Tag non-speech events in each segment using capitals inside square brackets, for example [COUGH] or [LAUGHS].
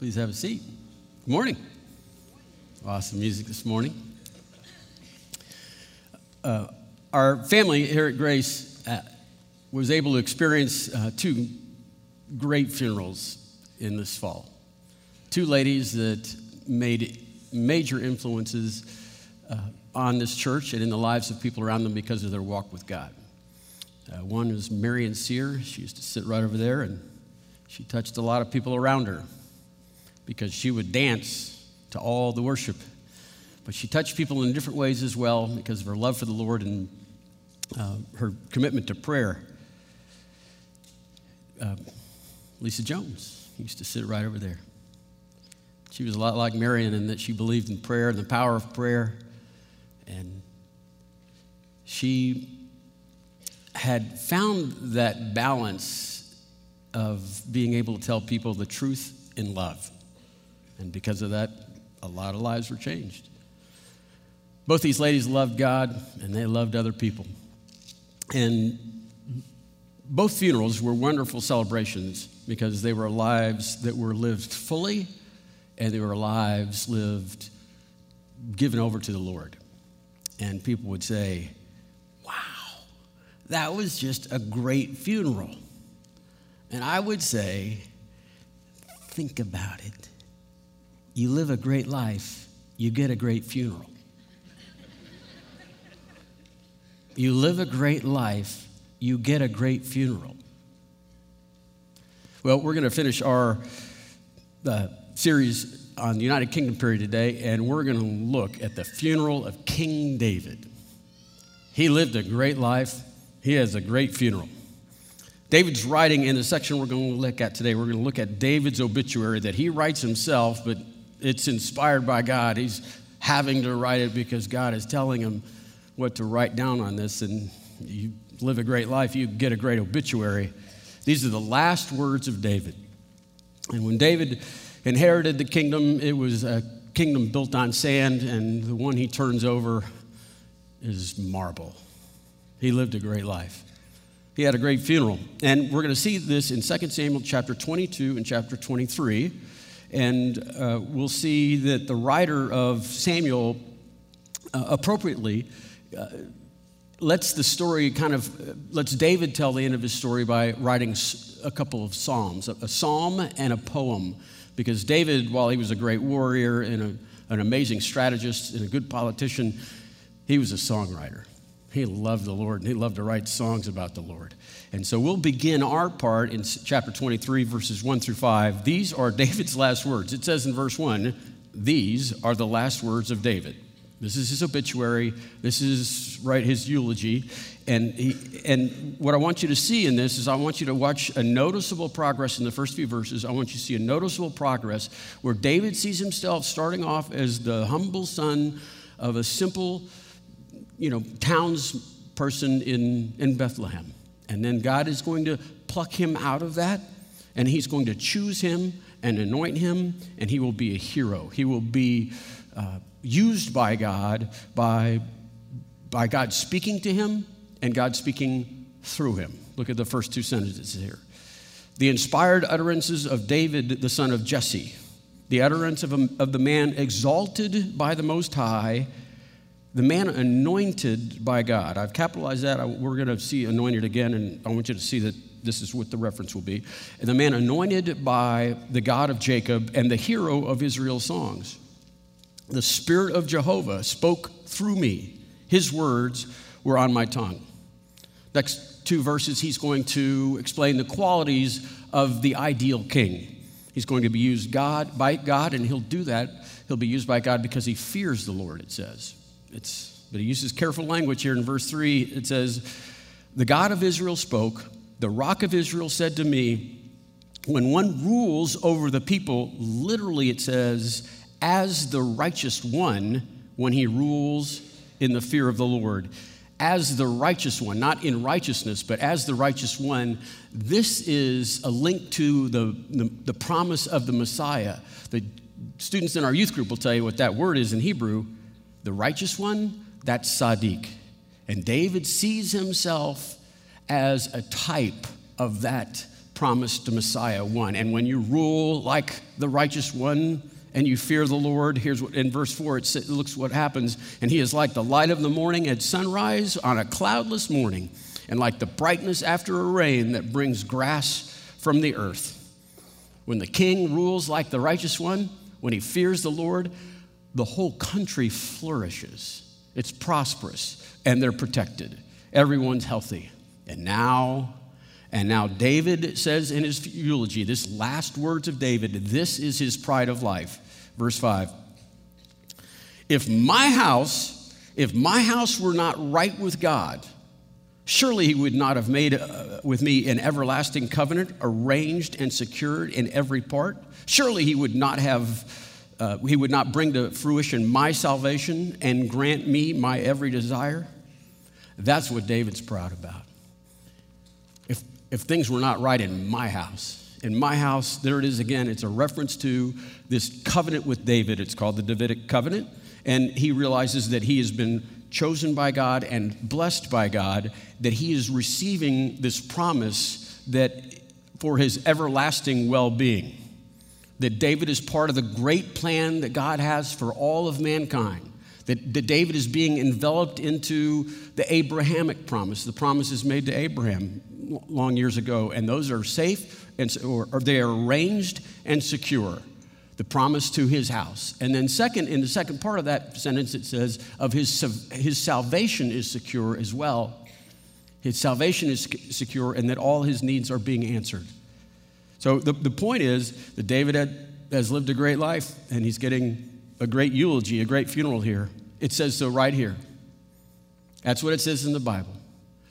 Please have a seat. Good morning. Awesome music this morning. Uh, our family here at Grace uh, was able to experience uh, two great funerals in this fall. Two ladies that made major influences uh, on this church and in the lives of people around them because of their walk with God. Uh, one was Marion Sear. She used to sit right over there, and she touched a lot of people around her because she would dance to all the worship. But she touched people in different ways as well because of her love for the Lord and uh, her commitment to prayer. Uh, Lisa Jones used to sit right over there. She was a lot like Marion in that she believed in prayer and the power of prayer. And she had found that balance of being able to tell people the truth in love. And because of that, a lot of lives were changed. Both these ladies loved God and they loved other people. And both funerals were wonderful celebrations because they were lives that were lived fully and they were lives lived given over to the Lord. And people would say, Wow, that was just a great funeral. And I would say, Think about it you live a great life, you get a great funeral. you live a great life, you get a great funeral. Well, we're going to finish our uh, series on the United Kingdom period today, and we're going to look at the funeral of King David. He lived a great life, he has a great funeral. David's writing in the section we're going to look at today, we're going to look at David's obituary that he writes himself, but it's inspired by God. He's having to write it because God is telling him what to write down on this. And you live a great life, you get a great obituary. These are the last words of David. And when David inherited the kingdom, it was a kingdom built on sand, and the one he turns over is marble. He lived a great life. He had a great funeral. And we're going to see this in 2 Samuel chapter 22 and chapter 23. And uh, we'll see that the writer of Samuel uh, appropriately uh, lets the story kind of, uh, lets David tell the end of his story by writing a couple of psalms, a, a psalm and a poem. Because David, while he was a great warrior and a, an amazing strategist and a good politician, he was a songwriter. He loved the Lord and he loved to write songs about the Lord. And so we'll begin our part in chapter 23, verses 1 through 5. These are [LAUGHS] David's last words. It says in verse 1 These are the last words of David. This is his obituary. This is right his eulogy. And, he, and what I want you to see in this is I want you to watch a noticeable progress in the first few verses. I want you to see a noticeable progress where David sees himself starting off as the humble son of a simple, you know, townsperson in, in Bethlehem. And then God is going to pluck him out of that, and he's going to choose him and anoint him, and he will be a hero. He will be uh, used by God, by, by God speaking to him, and God speaking through him. Look at the first two sentences here. The inspired utterances of David, the son of Jesse, the utterance of, a, of the man exalted by the Most High the man anointed by God. I've capitalized that. we're going to see anointed again, and I want you to see that this is what the reference will be. And the man anointed by the God of Jacob and the hero of Israel's songs. The Spirit of Jehovah spoke through me. His words were on my tongue. Next two verses, he's going to explain the qualities of the ideal king. He's going to be used God by God, and he'll do that. He'll be used by God because he fears the Lord, it says. It's, but he uses careful language here in verse 3. It says, The God of Israel spoke, the rock of Israel said to me, when one rules over the people, literally it says, as the righteous one, when he rules in the fear of the Lord. As the righteous one, not in righteousness, but as the righteous one, this is a link to the, the, the promise of the Messiah. The students in our youth group will tell you what that word is in Hebrew. The righteous one, that's Sadiq. And David sees himself as a type of that promised Messiah one. And when you rule like the righteous one and you fear the Lord, here's what in verse 4 it, looks what happens. And he is like the light of the morning at sunrise on a cloudless morning, and like the brightness after a rain that brings grass from the earth. When the king rules like the righteous one, when he fears the Lord, the whole country flourishes. It's prosperous and they're protected. Everyone's healthy. And now, and now David says in his eulogy, this last words of David, this is his pride of life. Verse 5. If my house, if my house were not right with God, surely he would not have made uh, with me an everlasting covenant, arranged and secured in every part. Surely he would not have uh, he would not bring to fruition my salvation and grant me my every desire. That's what David's proud about. If, if things were not right in my house, in my house, there it is again. It's a reference to this covenant with David. It's called the Davidic covenant. And he realizes that he has been chosen by God and blessed by God, that he is receiving this promise that for his everlasting well being that David is part of the great plan that God has for all of mankind. That, that David is being enveloped into the Abrahamic promise. The promises made to Abraham long years ago, and those are safe and or, or they are arranged and secure. The promise to his house. And then, second, in the second part of that sentence, it says, of his, his salvation is secure as well. His salvation is secure, and that all his needs are being answered. So the, the point is that David had, has lived a great life and he's getting a great eulogy, a great funeral here. It says so right here. That's what it says in the Bible.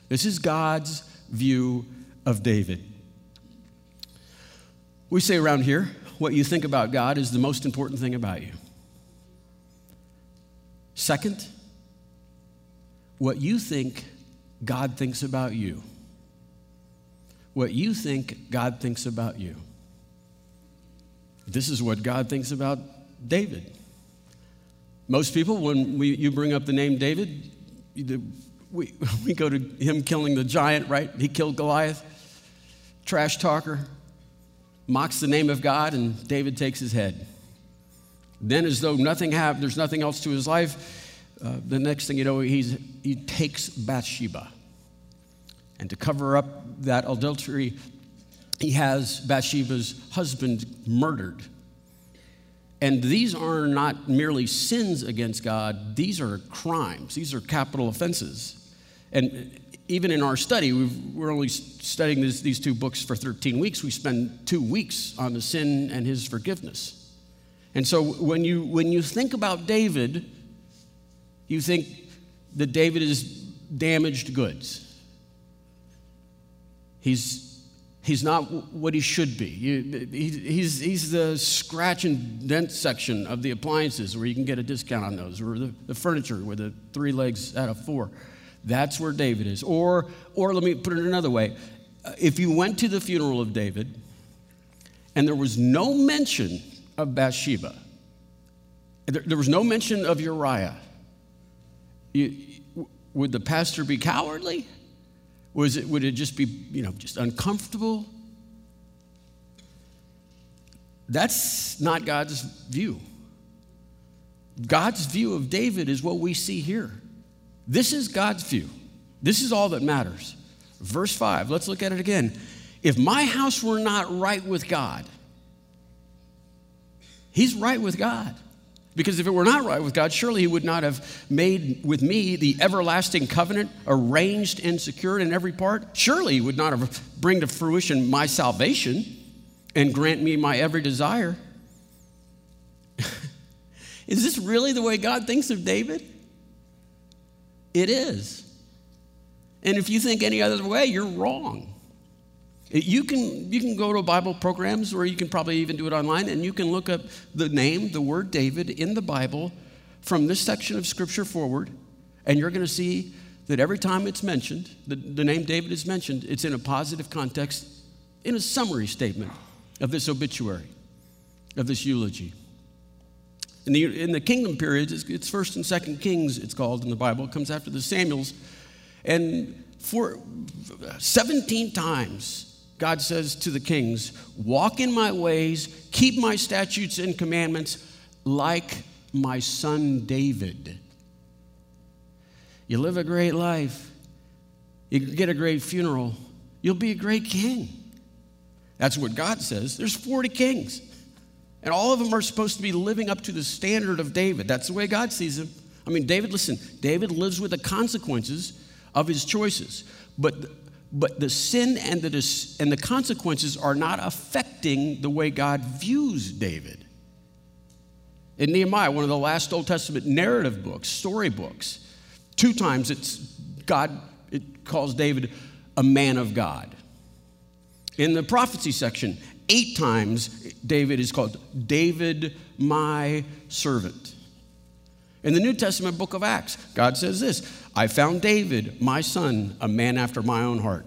This is God's view of David. We say around here, what you think about God is the most important thing about you. Second, what you think God thinks about you what you think God thinks about you. This is what God thinks about David. Most people, when we, you bring up the name David, we, [LAUGHS] we go to him killing the giant, right? He killed Goliath. Trash talker, mocks the name of God, and David takes his head. Then, as though nothing happened, there's nothing else to his life, uh, the next thing you know, he's, he takes Bathsheba. And to cover up that adultery, he has Bathsheba's husband murdered. And these are not merely sins against God, these are crimes, these are capital offenses. And even in our study, we are only studying this, these two books for 13 weeks. We spend two weeks on the sin and his forgiveness. And so when you, when you think about David, you think that David is damaged goods. He's, he's not what he should be. You, he's, he's the scratch and dent section of the appliances where you can get a discount on those, or the, the furniture with the three legs out of four. That's where David is. Or, or let me put it another way uh, if you went to the funeral of David and there was no mention of Bathsheba, there, there was no mention of Uriah, you, would the pastor be cowardly? Was it, would it just be, you know, just uncomfortable? That's not God's view. God's view of David is what we see here. This is God's view. This is all that matters. Verse 5, let's look at it again. If my house were not right with God, he's right with God. Because if it were not right with God, surely He would not have made with me the everlasting covenant arranged and secured in every part. Surely He would not have bring to fruition my salvation and grant me my every desire. [LAUGHS] is this really the way God thinks of David? It is. And if you think any other way, you're wrong. You can, you can go to Bible programs, or you can probably even do it online, and you can look up the name, the word David in the Bible from this section of Scripture forward, and you're going to see that every time it's mentioned, the, the name David is mentioned, it's in a positive context, in a summary statement of this obituary, of this eulogy. In the, in the kingdom period, it's, it's first and second kings, it's called in the Bible. It comes after the Samuels. And for 17 times God says to the kings, Walk in my ways, keep my statutes and commandments like my son David. You live a great life, you get a great funeral, you'll be a great king. That's what God says. There's 40 kings. And all of them are supposed to be living up to the standard of David. That's the way God sees them. I mean, David, listen, David lives with the consequences of his choices. But, but the sin and the, and the consequences are not affecting the way God views David. In Nehemiah, one of the last Old Testament narrative books, story books, two times it's God, it calls David a man of God. In the prophecy section, eight times David is called David, my servant. In the New Testament book of Acts, God says this I found David, my son, a man after my own heart.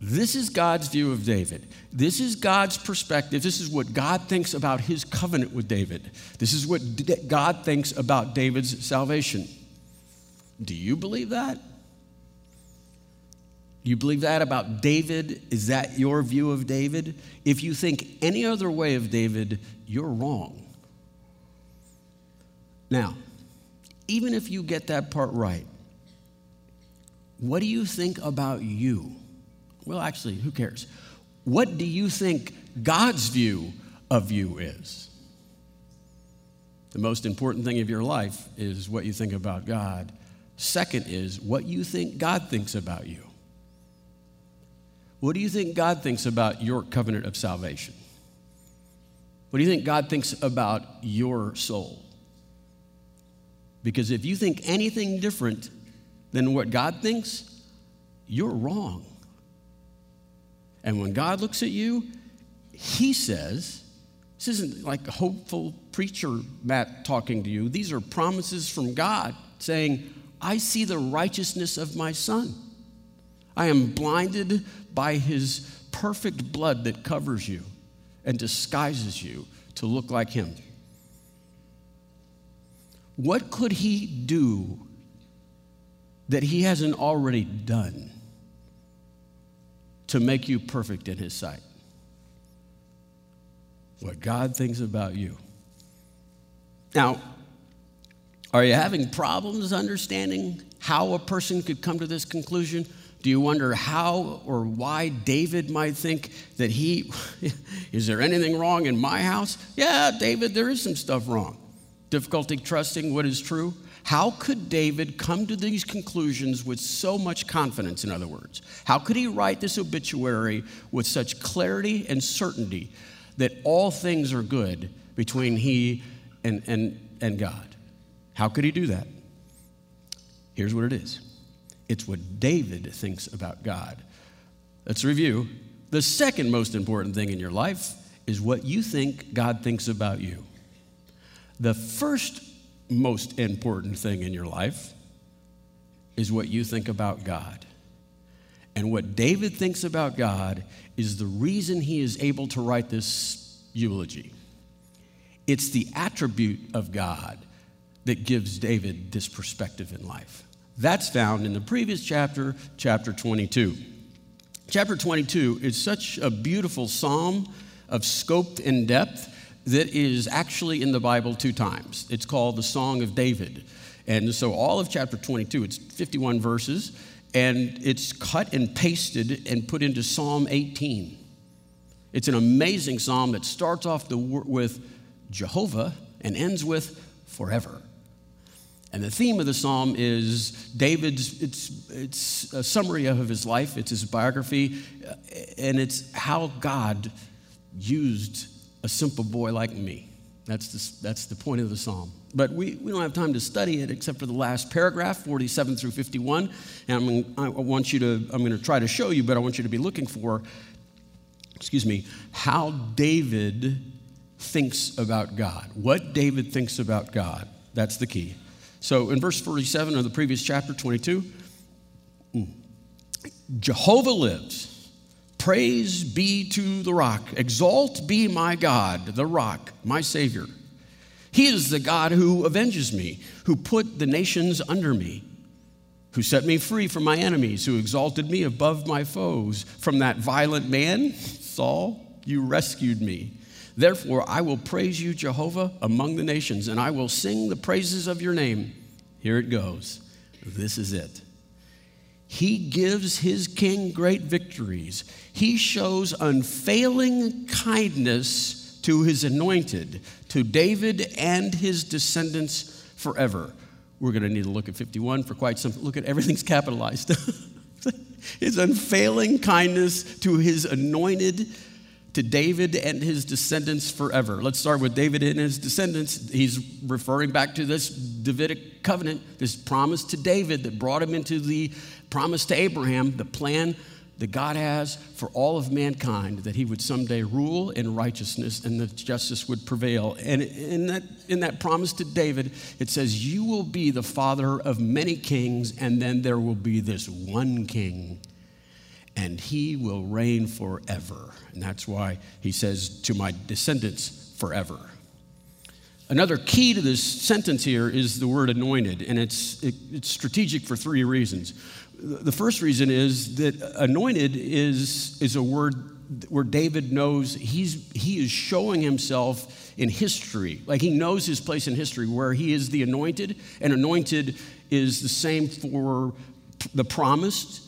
This is God's view of David. This is God's perspective. This is what God thinks about his covenant with David. This is what God thinks about David's salvation. Do you believe that? You believe that about David? Is that your view of David? If you think any other way of David, you're wrong. Now, even if you get that part right, what do you think about you? Well, actually, who cares? What do you think God's view of you is? The most important thing of your life is what you think about God. Second is what you think God thinks about you. What do you think God thinks about your covenant of salvation? What do you think God thinks about your soul? Because if you think anything different than what God thinks, you're wrong. And when God looks at you, He says, this isn't like a hopeful preacher Matt talking to you. These are promises from God saying, I see the righteousness of my son. I am blinded by his perfect blood that covers you and disguises you to look like him. What could he do that he hasn't already done to make you perfect in his sight? What God thinks about you. Now, are you having problems understanding how a person could come to this conclusion? Do you wonder how or why David might think that he, [LAUGHS] is there anything wrong in my house? Yeah, David, there is some stuff wrong. Difficulty trusting what is true. How could David come to these conclusions with so much confidence, in other words? How could he write this obituary with such clarity and certainty that all things are good between he and, and, and God? How could he do that? Here's what it is it's what David thinks about God. Let's review. The second most important thing in your life is what you think God thinks about you. The first most important thing in your life is what you think about God. And what David thinks about God is the reason he is able to write this eulogy. It's the attribute of God that gives David this perspective in life. That's found in the previous chapter, chapter 22. Chapter 22 is such a beautiful psalm of scope and depth that is actually in the Bible two times. It's called the Song of David. And so all of chapter 22, it's 51 verses, and it's cut and pasted and put into Psalm 18. It's an amazing psalm that starts off the, with Jehovah and ends with forever. And the theme of the psalm is David's, it's, it's a summary of his life, it's his biography, uh, and it's how God used a simple boy like me. That's the, that's the point of the psalm. But we, we don't have time to study it except for the last paragraph, 47 through 51. And I'm, I want you to, I'm going to try to show you, but I want you to be looking for, excuse me, how David thinks about God. What David thinks about God. That's the key. So in verse 47 of the previous chapter, 22, mm, Jehovah lives. Praise be to the rock. Exalt be my God, the rock, my Savior. He is the God who avenges me, who put the nations under me. who set me free from my enemies, who exalted me above my foes. From that violent man, Saul, you rescued me. Therefore, I will praise you, Jehovah, among the nations, and I will sing the praises of your name. Here it goes. This is it. He gives his king great victories. He shows unfailing kindness to his anointed, to David and his descendants forever. We're going to need to look at 51 for quite some. Look at everything's capitalized. [LAUGHS] his unfailing kindness to his anointed, to David and his descendants forever. Let's start with David and his descendants. He's referring back to this Davidic covenant, this promise to David that brought him into the promise to Abraham, the plan that God has for all of mankind, that he would someday rule in righteousness and that justice would prevail. And in that, in that promise to David, it says, You will be the father of many kings, and then there will be this one king, and he will reign forever. And that's why he says, To my descendants forever. Another key to this sentence here is the word anointed, and it's, it, it's strategic for three reasons. The first reason is that anointed is, is a word where David knows he's, he is showing himself in history. Like he knows his place in history where he is the anointed, and anointed is the same for the promised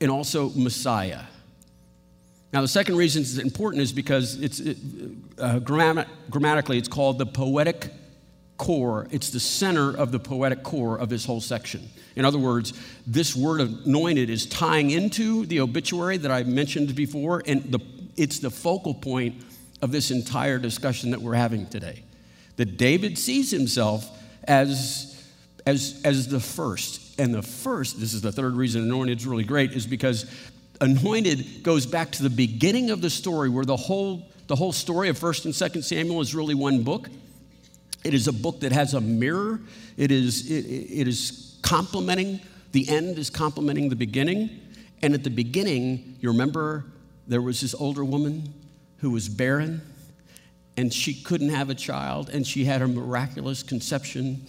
and also Messiah. Now, the second reason it's important is because it's it, uh, grammatically it's called the poetic core. It's the center of the poetic core of this whole section. In other words, this word anointed is tying into the obituary that I mentioned before, and the, it's the focal point of this entire discussion that we're having today. That David sees himself as, as, as the first. And the first, this is the third reason anointed is really great, is because anointed goes back to the beginning of the story where the whole, the whole story of 1st and 2nd Samuel is really one book. It is a book that has a mirror. It is, it, it is complementing, the end is complementing the beginning. And at the beginning, you remember there was this older woman who was barren and she couldn't have a child and she had a miraculous conception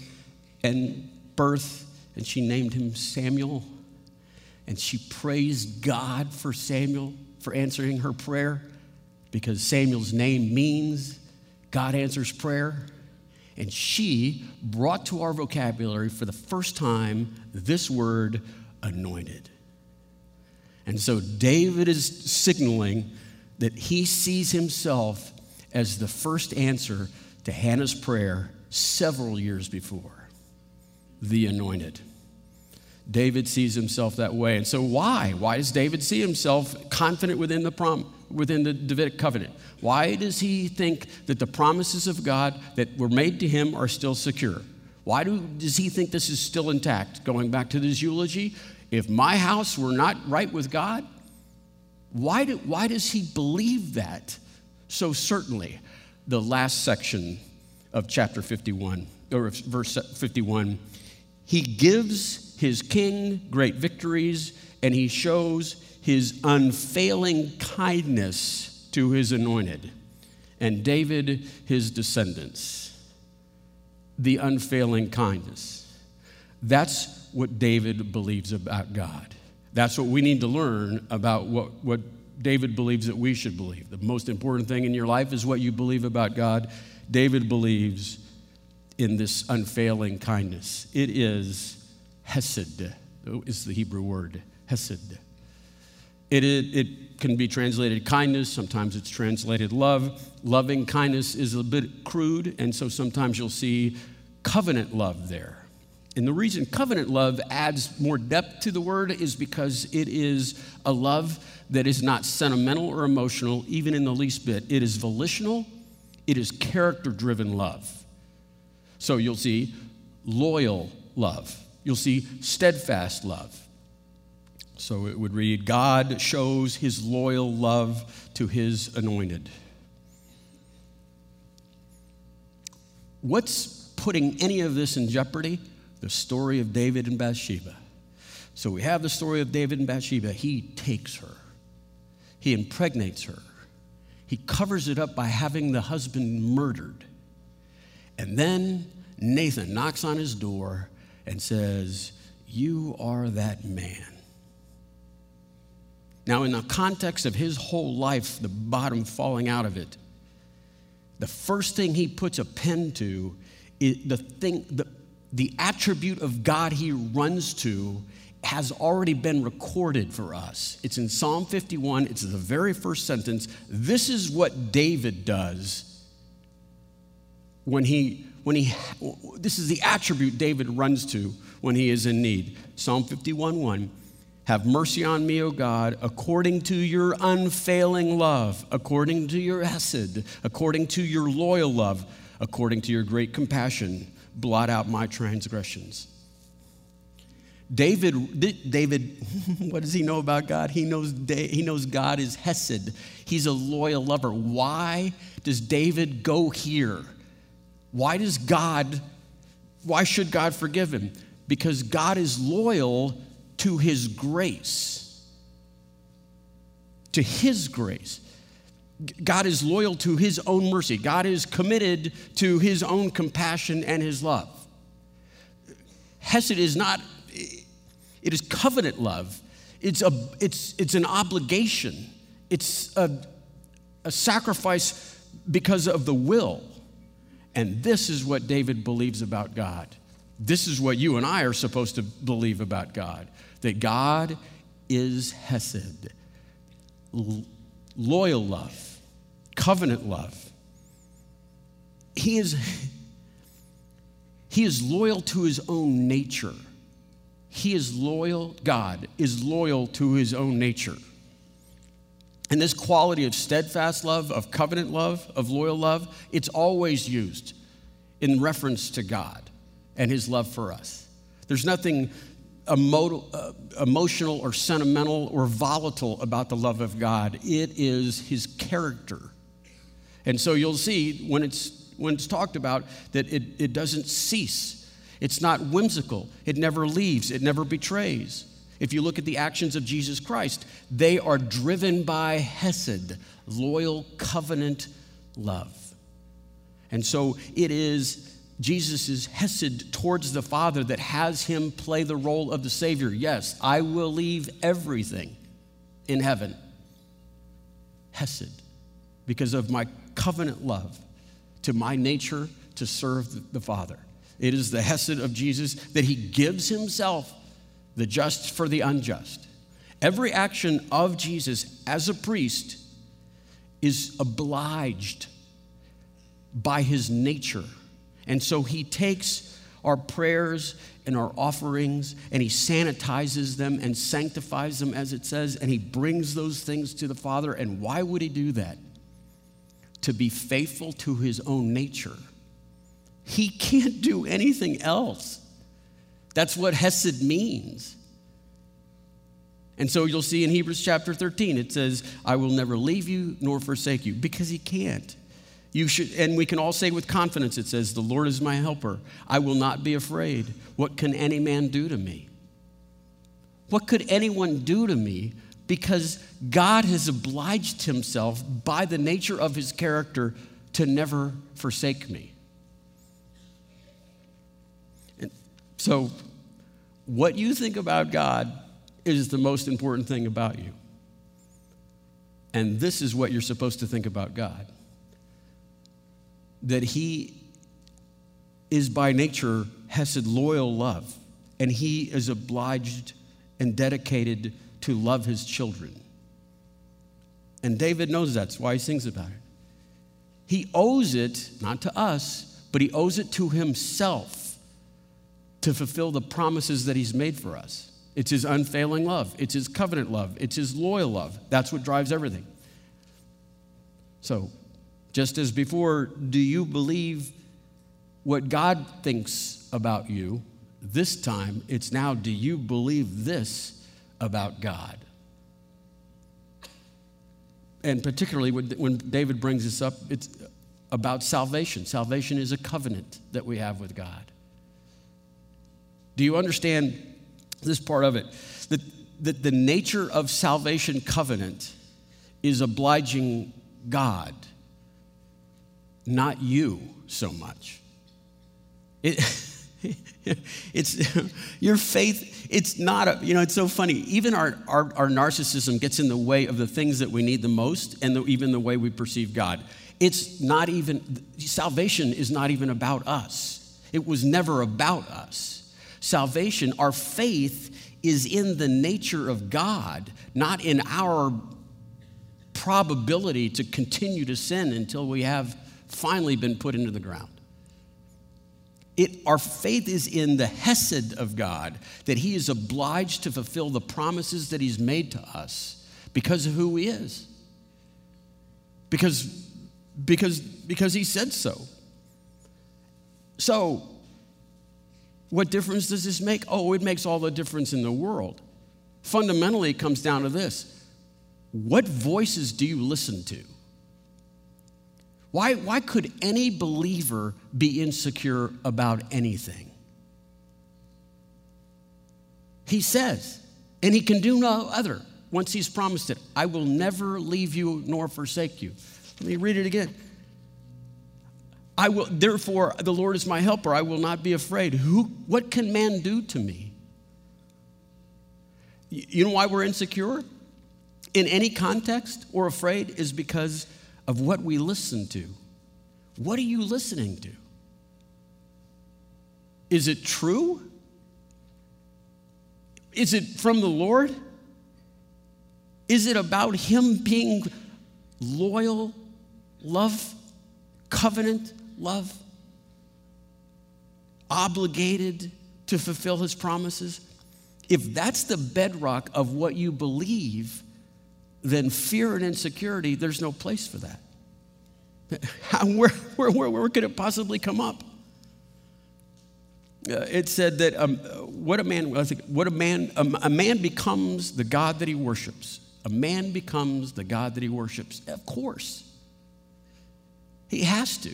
and birth and she named him Samuel. And she praised God for Samuel for answering her prayer because Samuel's name means God answers prayer. And she brought to our vocabulary for the first time this word anointed. And so David is signaling that he sees himself as the first answer to Hannah's prayer several years before the anointed. David sees himself that way. And so, why? Why does David see himself confident within the, prom- within the Davidic covenant? Why does he think that the promises of God that were made to him are still secure? Why do, does he think this is still intact? Going back to this eulogy, if my house were not right with God, why, do, why does he believe that so certainly? The last section of chapter 51, or verse 51, he gives his king great victories and he shows his unfailing kindness to his anointed, and David his descendants. The unfailing kindness. That's what David believes about God. That's what we need to learn about what, what David believes that we should believe. The most important thing in your life is what you believe about God. David believes in this unfailing kindness. It is hesed, is the Hebrew word, hesed. It, it, it can be translated kindness, sometimes it's translated love. Loving kindness is a bit crude, and so sometimes you'll see covenant love there. And the reason covenant love adds more depth to the word is because it is a love that is not sentimental or emotional, even in the least bit. It is volitional, it is character driven love. So you'll see loyal love, you'll see steadfast love, so it would read God shows his loyal love to his anointed. What's putting any of this in jeopardy? The story of David and Bathsheba. So we have the story of David and Bathsheba. He takes her, he impregnates her, he covers it up by having the husband murdered. And then Nathan knocks on his door and says, You are that man. Now, in the context of his whole life, the bottom falling out of it, the first thing he puts a pen to the thing, the, the attribute of God he runs to has already been recorded for us. It's in Psalm 51, it's the very first sentence. This is what David does when he when he this is the attribute David runs to when he is in need. Psalm 51 1. Have mercy on me, O God, according to your unfailing love, according to your hesed, according to your loyal love, according to your great compassion, blot out my transgressions. David, David, [LAUGHS] what does he know about God? He knows, he knows God is Hesed. He's a loyal lover. Why does David go here? Why does God, why should God forgive him? Because God is loyal to his grace. To his grace. God is loyal to his own mercy. God is committed to his own compassion and his love. Hesed is not, it is covenant love. It's, a, it's, it's an obligation, it's a, a sacrifice because of the will. And this is what David believes about God. This is what you and I are supposed to believe about God that God is Hesed, loyal love, covenant love. He is, he is loyal to his own nature. He is loyal, God is loyal to his own nature. And this quality of steadfast love, of covenant love, of loyal love, it's always used in reference to God and his love for us. There's nothing uh, emotional or sentimental or volatile about the love of God. It is his character. And so you'll see when it's, when it's talked about that it, it doesn't cease. It's not whimsical. It never leaves. It never betrays. If you look at the actions of Jesus Christ, they are driven by Hesed, loyal covenant love. And so it is Jesus' Hesed towards the Father that has him play the role of the Savior. Yes, I will leave everything in heaven. Hesed, because of my covenant love to my nature to serve the Father. It is the Hesed of Jesus that he gives himself the just for the unjust. Every action of Jesus as a priest is obliged by his nature. And so he takes our prayers and our offerings and he sanitizes them and sanctifies them, as it says, and he brings those things to the Father. And why would he do that? To be faithful to his own nature. He can't do anything else. That's what Hesed means. And so you'll see in Hebrews chapter 13, it says, I will never leave you nor forsake you, because he can't. You should, and we can all say with confidence, it says, The Lord is my helper. I will not be afraid. What can any man do to me? What could anyone do to me? Because God has obliged himself by the nature of his character to never forsake me. So, what you think about God is the most important thing about you. And this is what you're supposed to think about God that He is by nature Hesed loyal love, and He is obliged and dedicated to love His children. And David knows that's why he sings about it. He owes it, not to us, but he owes it to himself to fulfill the promises that he's made for us. It's his unfailing love, it's his covenant love, it's his loyal love. That's what drives everything. So, just as before, do you believe what God thinks about you? This time, it's now, do you believe this about God? And particularly when David brings this up, it's about salvation. Salvation is a covenant that we have with God. Do you understand this part of it? That, that the nature of salvation covenant is obliging God not you so much. It, [LAUGHS] it's your faith, it's not a, you know, it's so funny. Even our, our, our narcissism gets in the way of the things that we need the most and the, even the way we perceive God. It's not even, salvation is not even about us. It was never about us. Salvation, our faith is in the nature of God, not in our probability to continue to sin until we have finally been put into the ground. It, our faith is in the Hesed of God, that He is obliged to fulfill the promises that He's made to us because of who He is. Because, because, because He said so. So, what difference does this make? Oh, it makes all the difference in the world. Fundamentally, it comes down to this what voices do you listen to? Why, why could any believer be insecure about anything? He says, and he can do no other once he's promised it I will never leave you nor forsake you. Let me read it again. I will, therefore, the Lord is my helper. I will not be afraid. Who, what can man do to me? You know why we're insecure? In any context or afraid is because of what we listen to. What are you listening to? Is it true? Is it from the Lord? Is it about Him being loyal, love, covenant, love, obligated to fulfill His promises? If that's the bedrock of what you believe, then fear and insecurity, there's no place for that. [LAUGHS] Where, where, where, where could it possibly come up? Uh, it said that um, what a man, what a man, um, a man becomes the God that he worships. A man becomes the God that he worships. Of course, he has to.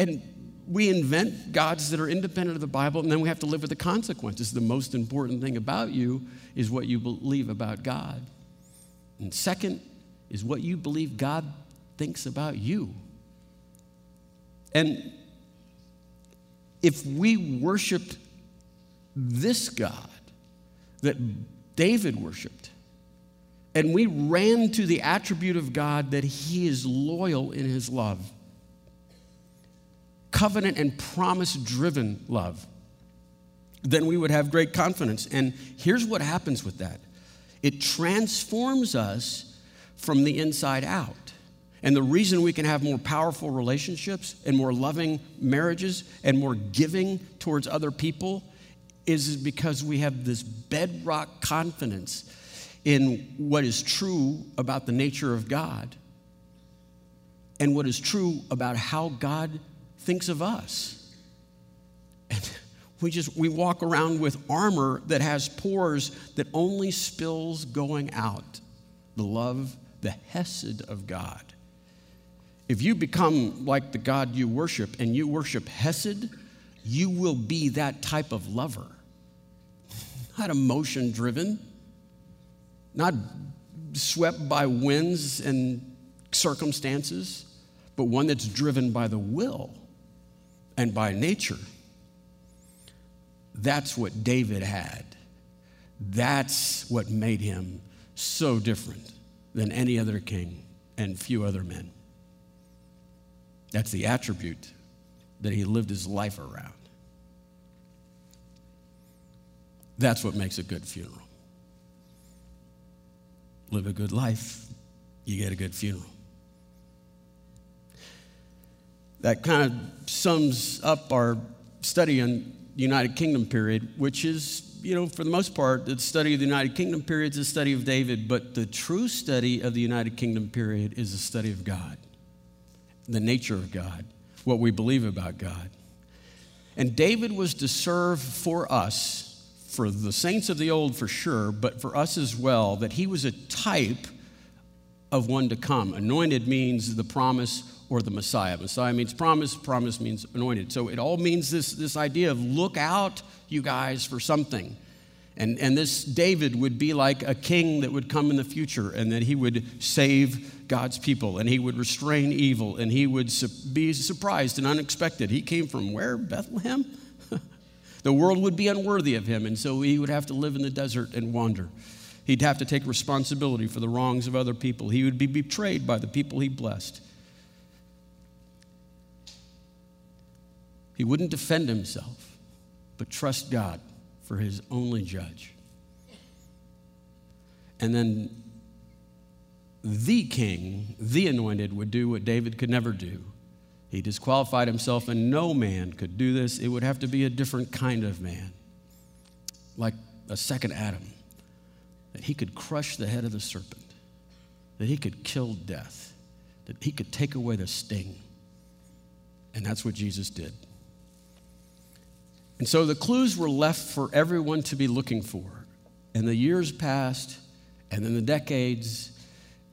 And we invent gods that are independent of the Bible, and then we have to live with the consequences. The most important thing about you is what you believe about God. And second is what you believe God thinks about you. And if we worshiped this God that David worshiped, and we ran to the attribute of God that he is loyal in his love, covenant and promise driven love, then we would have great confidence. And here's what happens with that it transforms us from the inside out. And the reason we can have more powerful relationships and more loving marriages and more giving towards other people is because we have this bedrock confidence in what is true about the nature of God and what is true about how God thinks of us. And we just we walk around with armor that has pores that only spills going out the love, the hesed of God. If you become like the God you worship and you worship hesed, you will be that type of lover. Not emotion driven, not swept by winds and circumstances, but one that's driven by the will and by nature. That's what David had. That's what made him so different than any other king and few other men. That's the attribute that he lived his life around. That's what makes a good funeral. Live a good life, you get a good funeral. That kind of sums up our study on the United Kingdom period, which is, you know, for the most part, the study of the United Kingdom period is a study of David, but the true study of the United Kingdom period is a study of God, the nature of God, what we believe about God. And David was to serve for us, for the saints of the old for sure, but for us as well, that he was a type of one to come. Anointed means the promise or the Messiah. Messiah means promise, promise means anointed. So it all means this, this idea of look out, you guys, for something. And, and this David would be like a king that would come in the future and that he would save God's people and he would restrain evil and he would su- be surprised and unexpected. He came from where? Bethlehem? [LAUGHS] the world would be unworthy of him, and so he would have to live in the desert and wander. He'd have to take responsibility for the wrongs of other people. He would be betrayed by the people he blessed. He wouldn't defend himself, but trust God for his only judge. And then the king, the anointed, would do what David could never do. He disqualified himself, and no man could do this. It would have to be a different kind of man, like a second Adam, that he could crush the head of the serpent, that he could kill death, that he could take away the sting. And that's what Jesus did. And so the clues were left for everyone to be looking for. And the years passed, and then the decades,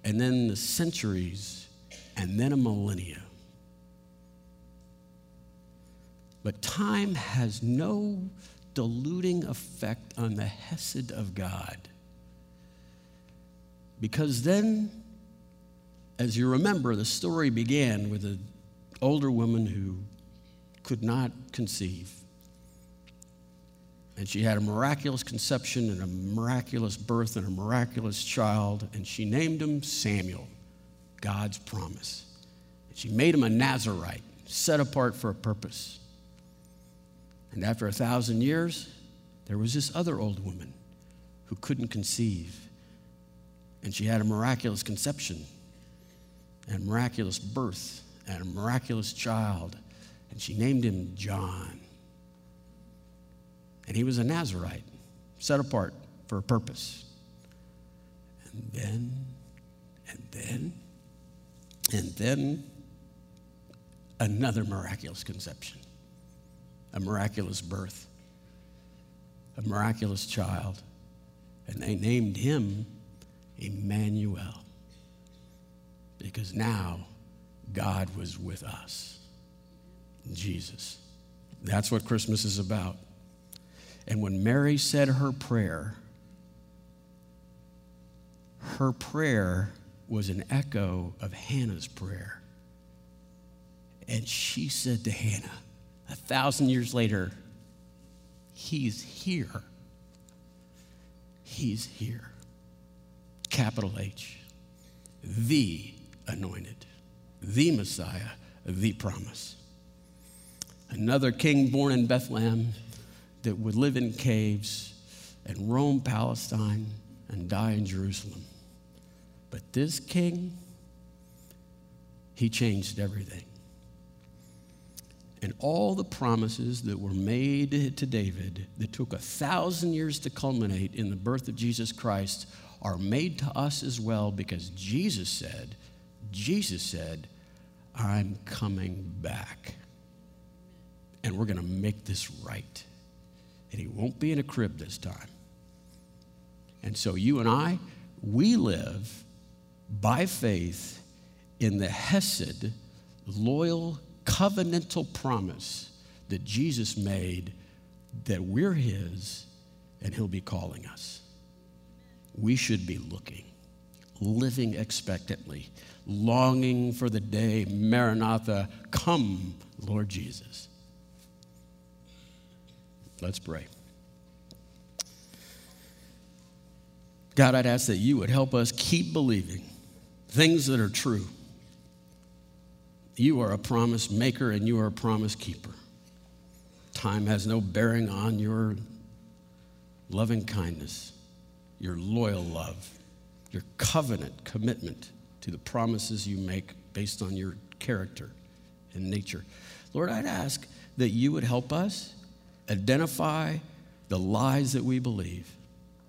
and then the centuries, and then a millennia. But time has no diluting effect on the Hesed of God. Because then, as you remember, the story began with an older woman who could not conceive. And she had a miraculous conception and a miraculous birth and a miraculous child, and she named him Samuel, God's promise. And she made him a Nazarite, set apart for a purpose. And after a thousand years, there was this other old woman who couldn't conceive. And she had a miraculous conception and a miraculous birth and a miraculous child. And she named him John. And he was a Nazarite, set apart for a purpose. And then, and then, and then, another miraculous conception, a miraculous birth, a miraculous child. And they named him Emmanuel because now God was with us. Jesus. That's what Christmas is about. And when Mary said her prayer, her prayer was an echo of Hannah's prayer. And she said to Hannah, a thousand years later, He's here. He's here. Capital H. The anointed, the Messiah, the promise. Another king born in Bethlehem that would live in caves and roam Palestine and die in Jerusalem. But this king, he changed everything. And all the promises that were made to David that took a thousand years to culminate in the birth of Jesus Christ are made to us as well because Jesus said, Jesus said, I'm coming back. And we're going to make this right and he won't be in a crib this time. And so you and I, we live by faith in the Hesed, loyal, covenantal promise that Jesus made that we're his and he'll be calling us. We should be looking, living expectantly, longing for the day, Maranatha, come, Lord Jesus. Let's pray. God, I'd ask that you would help us keep believing things that are true. You are a promise maker and you are a promise keeper. Time has no bearing on your loving kindness, your loyal love, your covenant commitment to the promises you make based on your character and nature. Lord, I'd ask that you would help us identify the lies that we believe,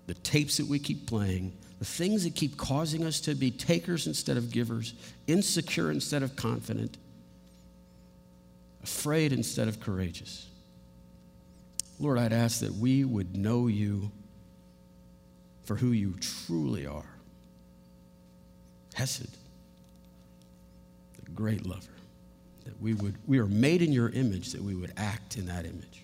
the tapes that we keep playing, the things that keep causing us to be takers instead of givers, insecure instead of confident, afraid instead of courageous. Lord, I'd ask that we would know you for who you truly are. Hesed, the great lover, that we would, we are made in your image, that we would act in that image.